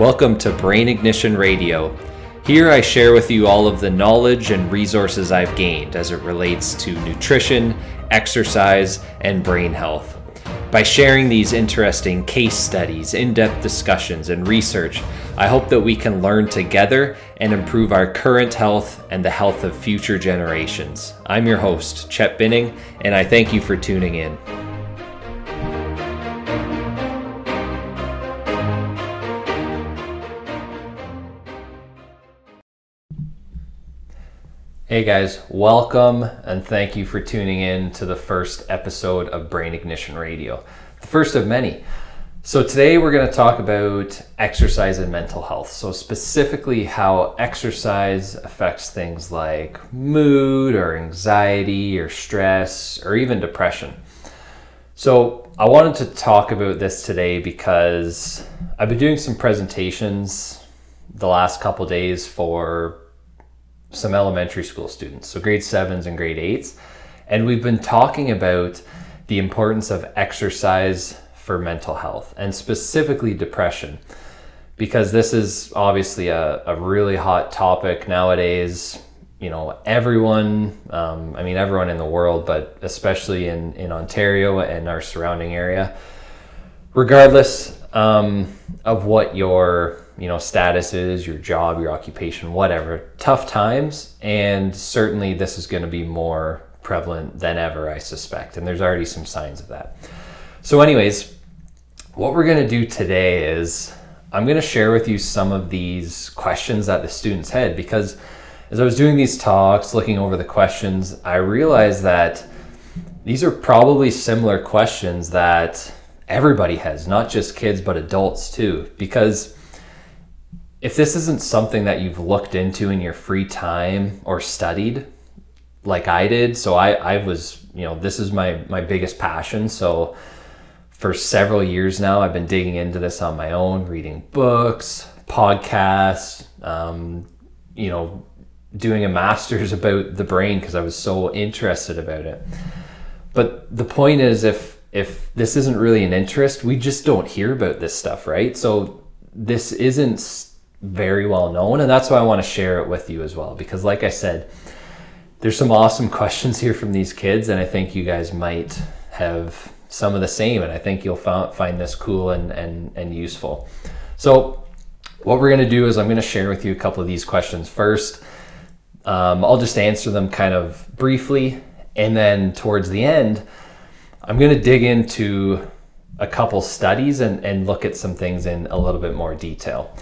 Welcome to Brain Ignition Radio. Here I share with you all of the knowledge and resources I've gained as it relates to nutrition, exercise, and brain health. By sharing these interesting case studies, in depth discussions, and research, I hope that we can learn together and improve our current health and the health of future generations. I'm your host, Chet Binning, and I thank you for tuning in. Hey guys, welcome and thank you for tuning in to the first episode of Brain Ignition Radio, the first of many. So, today we're going to talk about exercise and mental health. So, specifically, how exercise affects things like mood or anxiety or stress or even depression. So, I wanted to talk about this today because I've been doing some presentations the last couple days for some elementary school students, so grade sevens and grade eights. And we've been talking about the importance of exercise for mental health and specifically depression, because this is obviously a, a really hot topic nowadays. You know, everyone, um, I mean, everyone in the world, but especially in, in Ontario and our surrounding area, regardless um, of what your you know status is your job your occupation whatever. Tough times and certainly this is going to be more prevalent than ever i suspect and there's already some signs of that. So anyways what we're going to do today is i'm going to share with you some of these questions that the students had because as i was doing these talks looking over the questions i realized that these are probably similar questions that everybody has not just kids but adults too because if this isn't something that you've looked into in your free time or studied like I did, so I, I was, you know, this is my, my biggest passion. So for several years now, I've been digging into this on my own, reading books, podcasts, um, you know, doing a master's about the brain because I was so interested about it. But the point is, if if this isn't really an interest, we just don't hear about this stuff, right? So this isn't very well known. And that's why I want to share it with you as well. Because, like I said, there's some awesome questions here from these kids, and I think you guys might have some of the same. And I think you'll find this cool and, and, and useful. So, what we're going to do is I'm going to share with you a couple of these questions first. Um, I'll just answer them kind of briefly. And then towards the end, I'm going to dig into a couple studies and, and look at some things in a little bit more detail.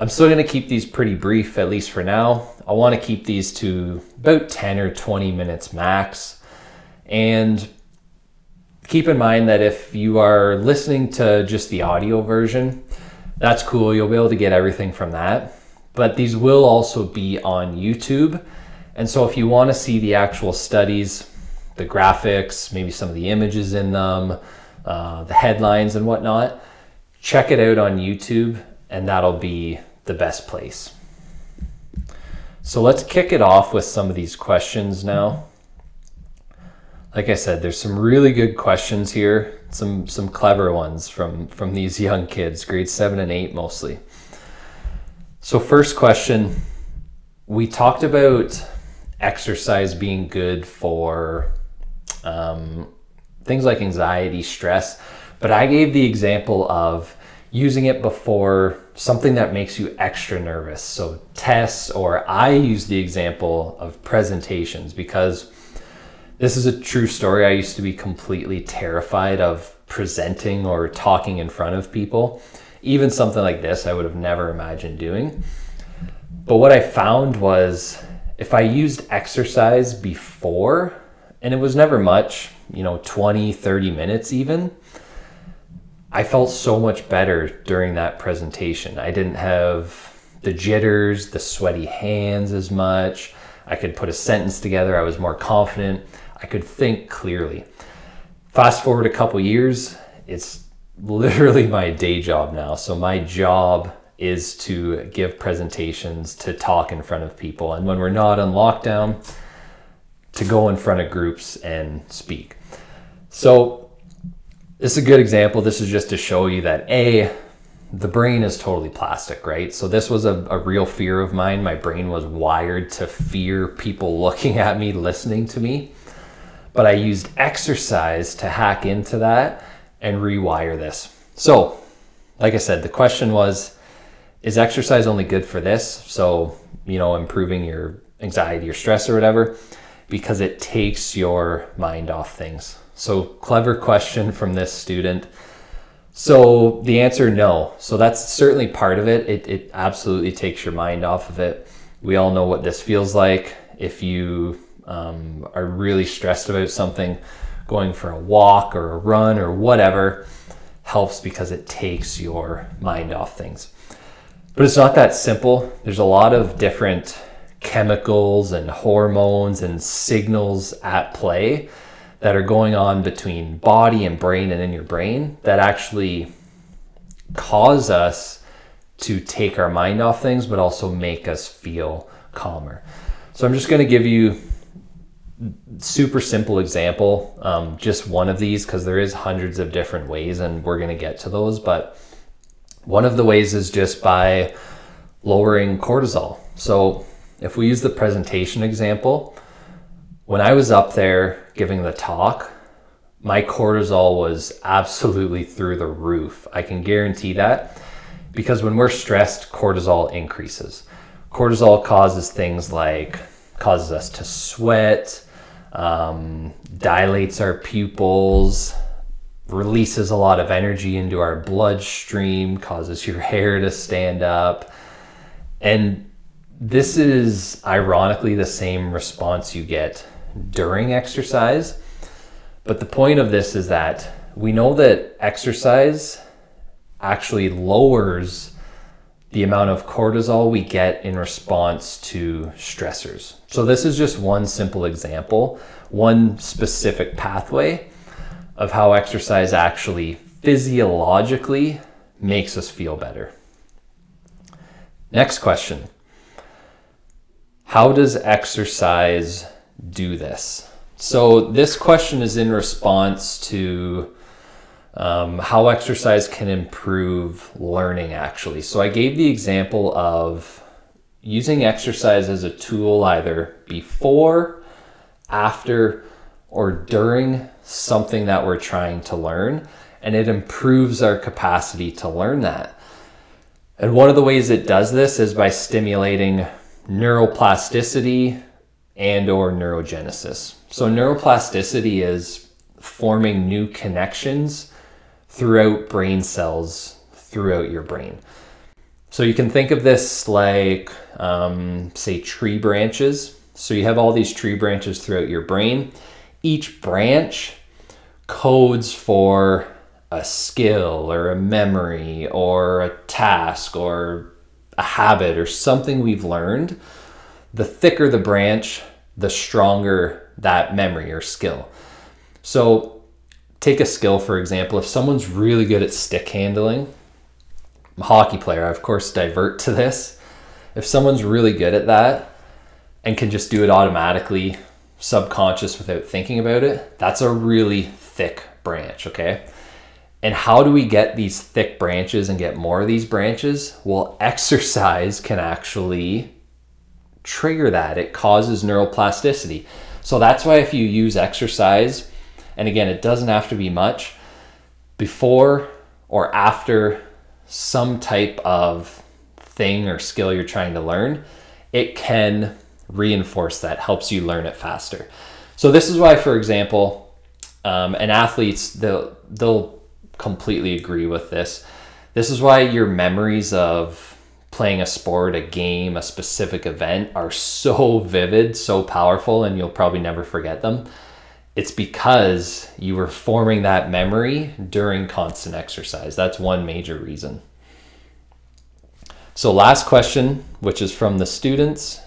I'm still to keep these pretty brief, at least for now. I want to keep these to about 10 or 20 minutes max. And keep in mind that if you are listening to just the audio version, that's cool. You'll be able to get everything from that. But these will also be on YouTube. And so if you want to see the actual studies, the graphics, maybe some of the images in them, uh, the headlines and whatnot, check it out on YouTube and that'll be the best place. So let's kick it off with some of these questions now. Like I said, there's some really good questions here, some some clever ones from from these young kids, grade 7 and 8 mostly. So first question, we talked about exercise being good for um, things like anxiety, stress, but I gave the example of using it before something that makes you extra nervous. So, tests, or I use the example of presentations because this is a true story. I used to be completely terrified of presenting or talking in front of people. Even something like this, I would have never imagined doing. But what I found was if I used exercise before, and it was never much, you know, 20, 30 minutes even I felt so much better during that presentation. I didn't have the jitters, the sweaty hands as much. I could put a sentence together. I was more confident. I could think clearly. Fast forward a couple years, it's literally my day job now. So my job is to give presentations, to talk in front of people. And when we're not on lockdown, to go in front of groups and speak. So this is a good example. This is just to show you that A, the brain is totally plastic, right? So this was a, a real fear of mine. My brain was wired to fear people looking at me, listening to me. But I used exercise to hack into that and rewire this. So, like I said, the question was is exercise only good for this? So, you know, improving your anxiety or stress or whatever, because it takes your mind off things. So, clever question from this student. So, the answer no. So, that's certainly part of it. It, it absolutely takes your mind off of it. We all know what this feels like. If you um, are really stressed about something, going for a walk or a run or whatever helps because it takes your mind off things. But it's not that simple. There's a lot of different chemicals and hormones and signals at play that are going on between body and brain and in your brain that actually cause us to take our mind off things, but also make us feel calmer. So I'm just going to give you super simple example, um, just one of these because there is hundreds of different ways, and we're going to get to those. But one of the ways is just by lowering cortisol. So if we use the presentation example, when I was up there giving the talk, my cortisol was absolutely through the roof. I can guarantee that because when we're stressed, cortisol increases. Cortisol causes things like causes us to sweat, um, dilates our pupils, releases a lot of energy into our bloodstream, causes your hair to stand up. And this is ironically the same response you get during exercise. But the point of this is that we know that exercise actually lowers the amount of cortisol we get in response to stressors. So, this is just one simple example, one specific pathway of how exercise actually physiologically makes us feel better. Next question How does exercise do this? So, this question is in response to um, how exercise can improve learning actually. So I gave the example of using exercise as a tool either before, after, or during something that we're trying to learn, and it improves our capacity to learn that. And one of the ways it does this is by stimulating neuroplasticity and or neurogenesis. So neuroplasticity is forming new connections throughout brain cells throughout your brain. So you can think of this like, um, say, tree branches. So you have all these tree branches throughout your brain. Each branch codes for a skill or a memory or a task or a habit or something we've learned. The thicker the branch, the stronger that memory or skill. So take a skill for example if someone's really good at stick handling I'm a hockey player I of course divert to this. If someone's really good at that and can just do it automatically subconscious without thinking about it that's a really thick branch okay? And how do we get these thick branches and get more of these branches? Well exercise can actually trigger that it causes neuroplasticity so that's why if you use exercise and again, it doesn't have to be much before or after some type of thing or skill you're trying to learn. It can reinforce that, helps you learn it faster. So this is why, for example, um, and athletes they'll they'll completely agree with this. This is why your memories of playing a sport, a game, a specific event are so vivid, so powerful, and you'll probably never forget them it's because you were forming that memory during constant exercise. That's one major reason. So, last question, which is from the students,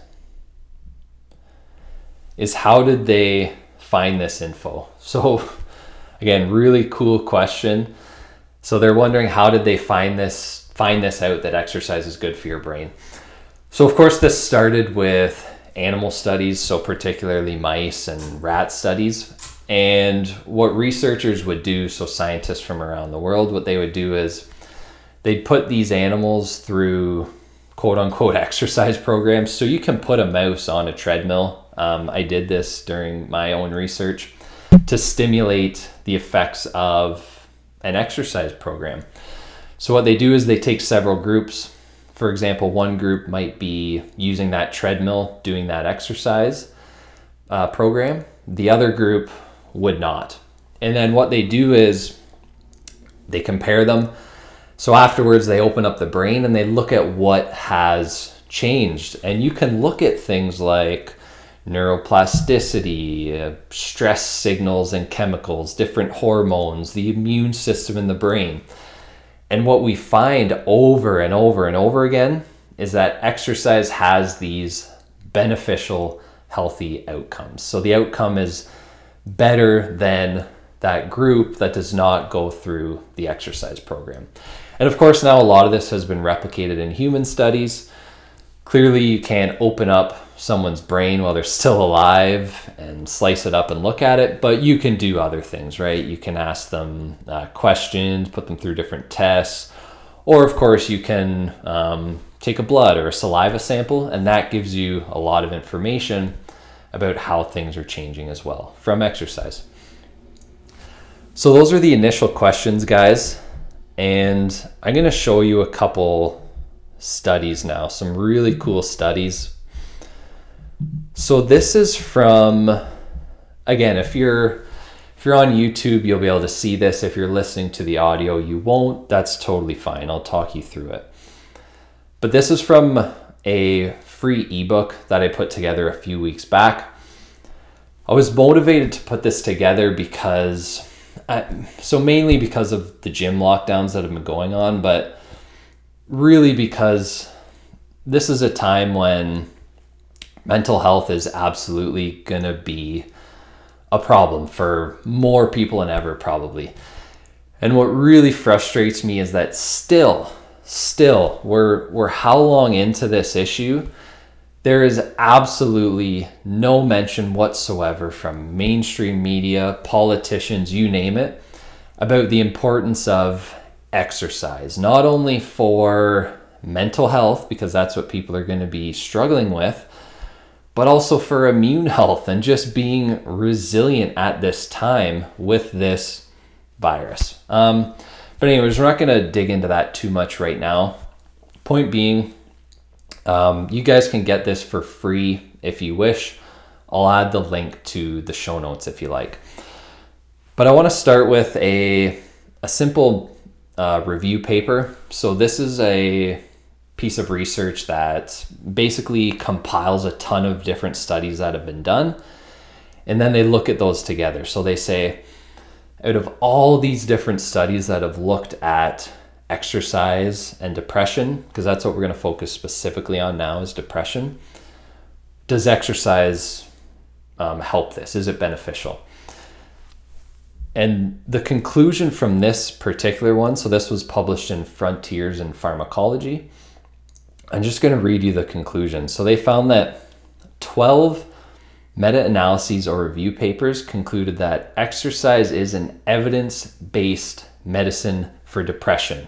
is how did they find this info? So, again, really cool question. So they're wondering how did they find this find this out that exercise is good for your brain. So of course this started with animal studies, so particularly mice and rat studies. And what researchers would do, so scientists from around the world, what they would do is they'd put these animals through quote unquote exercise programs. So you can put a mouse on a treadmill. Um, I did this during my own research to stimulate the effects of an exercise program. So what they do is they take several groups. For example, one group might be using that treadmill, doing that exercise uh, program. The other group would not. And then what they do is they compare them. So afterwards, they open up the brain and they look at what has changed. And you can look at things like neuroplasticity, uh, stress signals and chemicals, different hormones, the immune system in the brain. And what we find over and over and over again is that exercise has these beneficial, healthy outcomes. So the outcome is better than that group that does not go through the exercise program. And of course, now a lot of this has been replicated in human studies. Clearly, you can't open up someone's brain while they're still alive and slice it up and look at it, but you can do other things, right? You can ask them uh, questions, put them through different tests, or of course, you can um, take a blood or a saliva sample, and that gives you a lot of information about how things are changing as well from exercise. So, those are the initial questions, guys. And I'm going to show you a couple studies now, some really cool studies. So, this is from, again, if you're if you're on YouTube, you'll be able to see this. If you're listening to the audio, you won't. That's totally fine. I'll talk you through it. But this is from a free ebook that I put together a few weeks back. I was motivated to put this together because, I, so mainly because of the gym lockdowns that have been going on, but really because this is a time when mental health is absolutely going to be a problem for more people than ever, probably. And what really frustrates me is that still, still, we're, we're how long into this issue there is absolutely no mention whatsoever from mainstream media, politicians, you name it, about the importance of exercise, not only for mental health, because that's what people are going to be struggling with, but also for immune health and just being resilient at this time with this virus. Um, but, anyways, we're not going to dig into that too much right now. Point being, um, you guys can get this for free if you wish. I'll add the link to the show notes if you like. But I want to start with a, a simple uh, review paper. So, this is a piece of research that basically compiles a ton of different studies that have been done. And then they look at those together. So, they say, out of all these different studies that have looked at exercise and depression, because that's what we're going to focus specifically on now is depression. Does exercise um, help this? Is it beneficial? And the conclusion from this particular one, so this was published in Frontiers in Pharmacology. I'm just going to read you the conclusion. So they found that 12 meta analyses or review papers concluded that exercise is an evidence based medicine for depression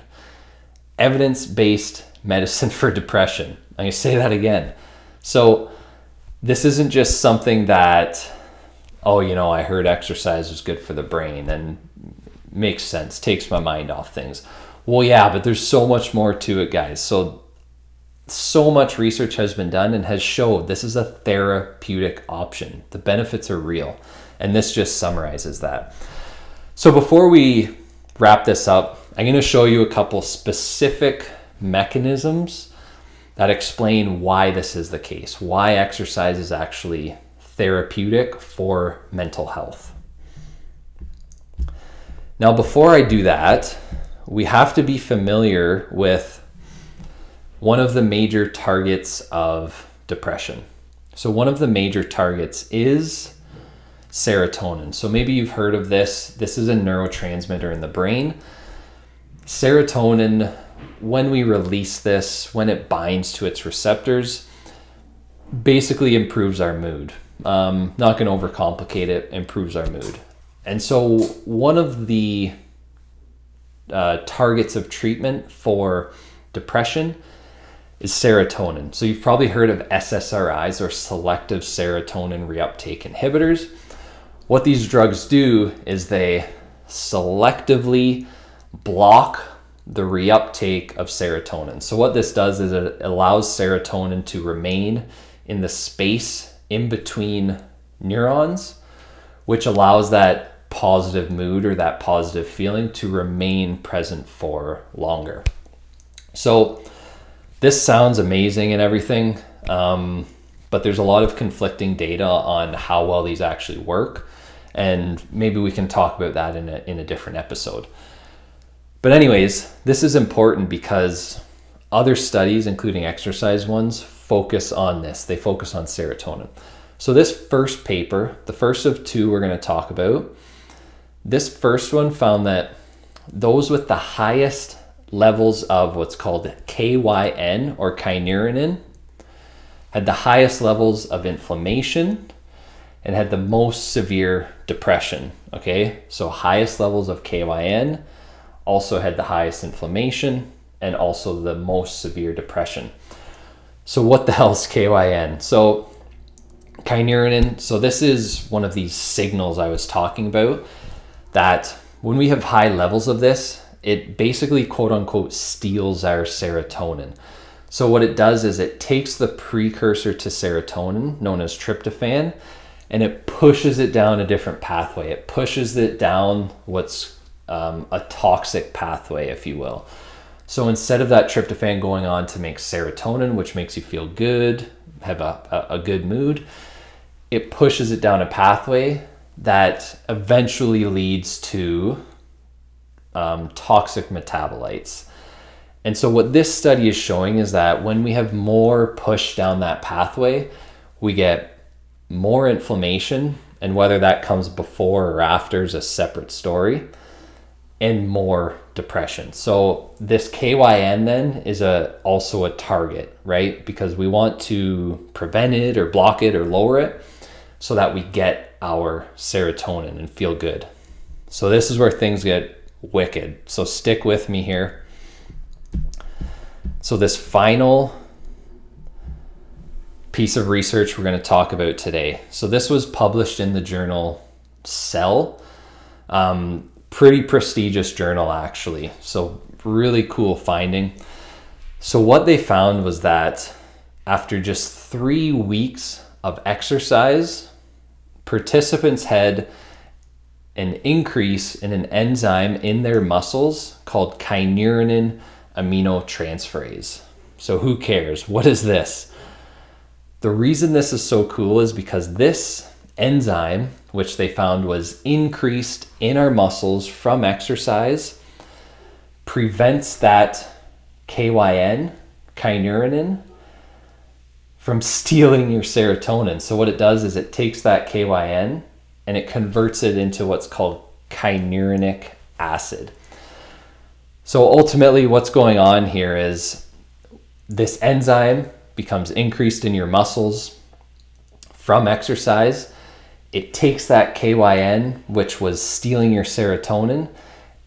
evidence based medicine for depression. I'm going to say that again. So, this isn't just something that, oh, you know, I heard exercise was good for the brain and makes sense, takes my mind off things. Well, yeah, but there's so much more to it, guys. So, so much research has been done and has showed this is a therapeutic option. The benefits are real. And this just summarizes that. So, before we wrap this up, I'm going to show you a couple specific mechanisms that explain why this is the case, why exercise is actually therapeutic for mental health. Now, before I do that, we have to be familiar with one of the major targets of depression. So, one of the major targets is serotonin. So, maybe you've heard of this. This is a neurotransmitter in the brain serotonin, when we release this, when it binds to its receptors, basically improves our mood. Um, not going to overcomplicate it, improves our mood. And so, one of the uh, targets of treatment for depression is serotonin. So you've probably heard of SSRIs or selective serotonin reuptake inhibitors. What these drugs do is they selectively block the reuptake of serotonin. So what this does is it allows serotonin to remain in the space in between neurons, which allows that positive mood or that positive feeling to remain present for longer. So this sounds amazing and everything, um, but there's a lot of conflicting data on how well these actually work. And maybe we can talk about that in a, in a different episode. But, anyways, this is important because other studies, including exercise ones, focus on this. They focus on serotonin. So, this first paper, the first of two we're going to talk about, this first one found that those with the highest levels of what's called KYN or kynurenine had the highest levels of inflammation and had the most severe depression. Okay, so highest levels of KYN also had the highest inflammation and also the most severe depression. So what the hell's KYN? So kynurenine, so this is one of these signals I was talking about that when we have high levels of this, it basically quote unquote steals our serotonin. So what it does is it takes the precursor to serotonin known as tryptophan and it pushes it down a different pathway. It pushes it down what's um, a toxic pathway, if you will. So instead of that tryptophan going on to make serotonin, which makes you feel good, have a, a, good mood, it pushes it down a pathway that eventually leads to um, toxic metabolites. And so, what this study is showing is that when we have more push down that pathway, we get more inflammation. And whether that comes before or after is a separate story and more depression. So this KYN then is a also a target, right? Because we want to prevent it or block it or lower it so that we get our serotonin and feel good. So this is where things get wicked. So stick with me here. So this final piece of research we're going to talk about today. So this was published in the journal Cell. Um, pretty prestigious journal actually. So really cool finding. So what they found was that after just 3 weeks of exercise, participants had an increase in an enzyme in their muscles called kynurenine aminotransferase. So who cares? What is this? The reason this is so cool is because this enzyme, which they found was increased in our muscles from exercise, prevents that KYN, kynurenine, from stealing your serotonin. So, what it does is it takes that KYN and it converts it into what's called kynurenic acid. So, ultimately, what's going on here is this enzyme becomes increased in your muscles from exercise it takes that KYN, which was stealing your serotonin,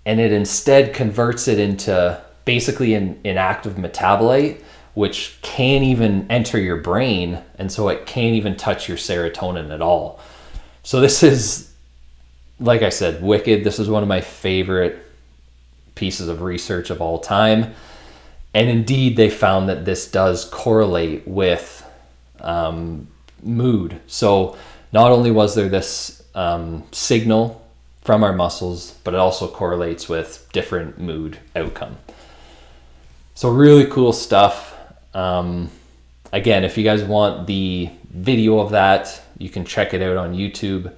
and it instead converts it into basically an inactive metabolite, which can't even enter your brain. And so it can't even touch your serotonin at all. So this is, like I said, wicked. This is one of my favorite pieces of research of all time. And indeed, they found that this does correlate with um, mood. So not only was there this um, signal from our muscles, but it also correlates with different mood outcome. So really cool stuff. Um, again, if you guys want the video of that, you can check it out on YouTube.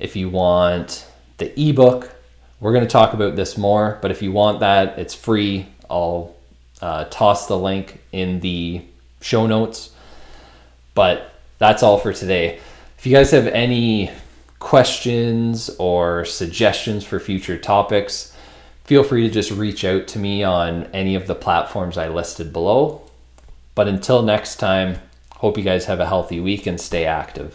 If you want the ebook, we're going to talk about this more, but if you want that, it's free. I'll uh, toss the link in the show notes. But that's all for today. If you guys have any questions or suggestions for future topics, feel free to just reach out to me on any of the platforms I listed below. But until next time, hope you guys have a healthy week and stay active.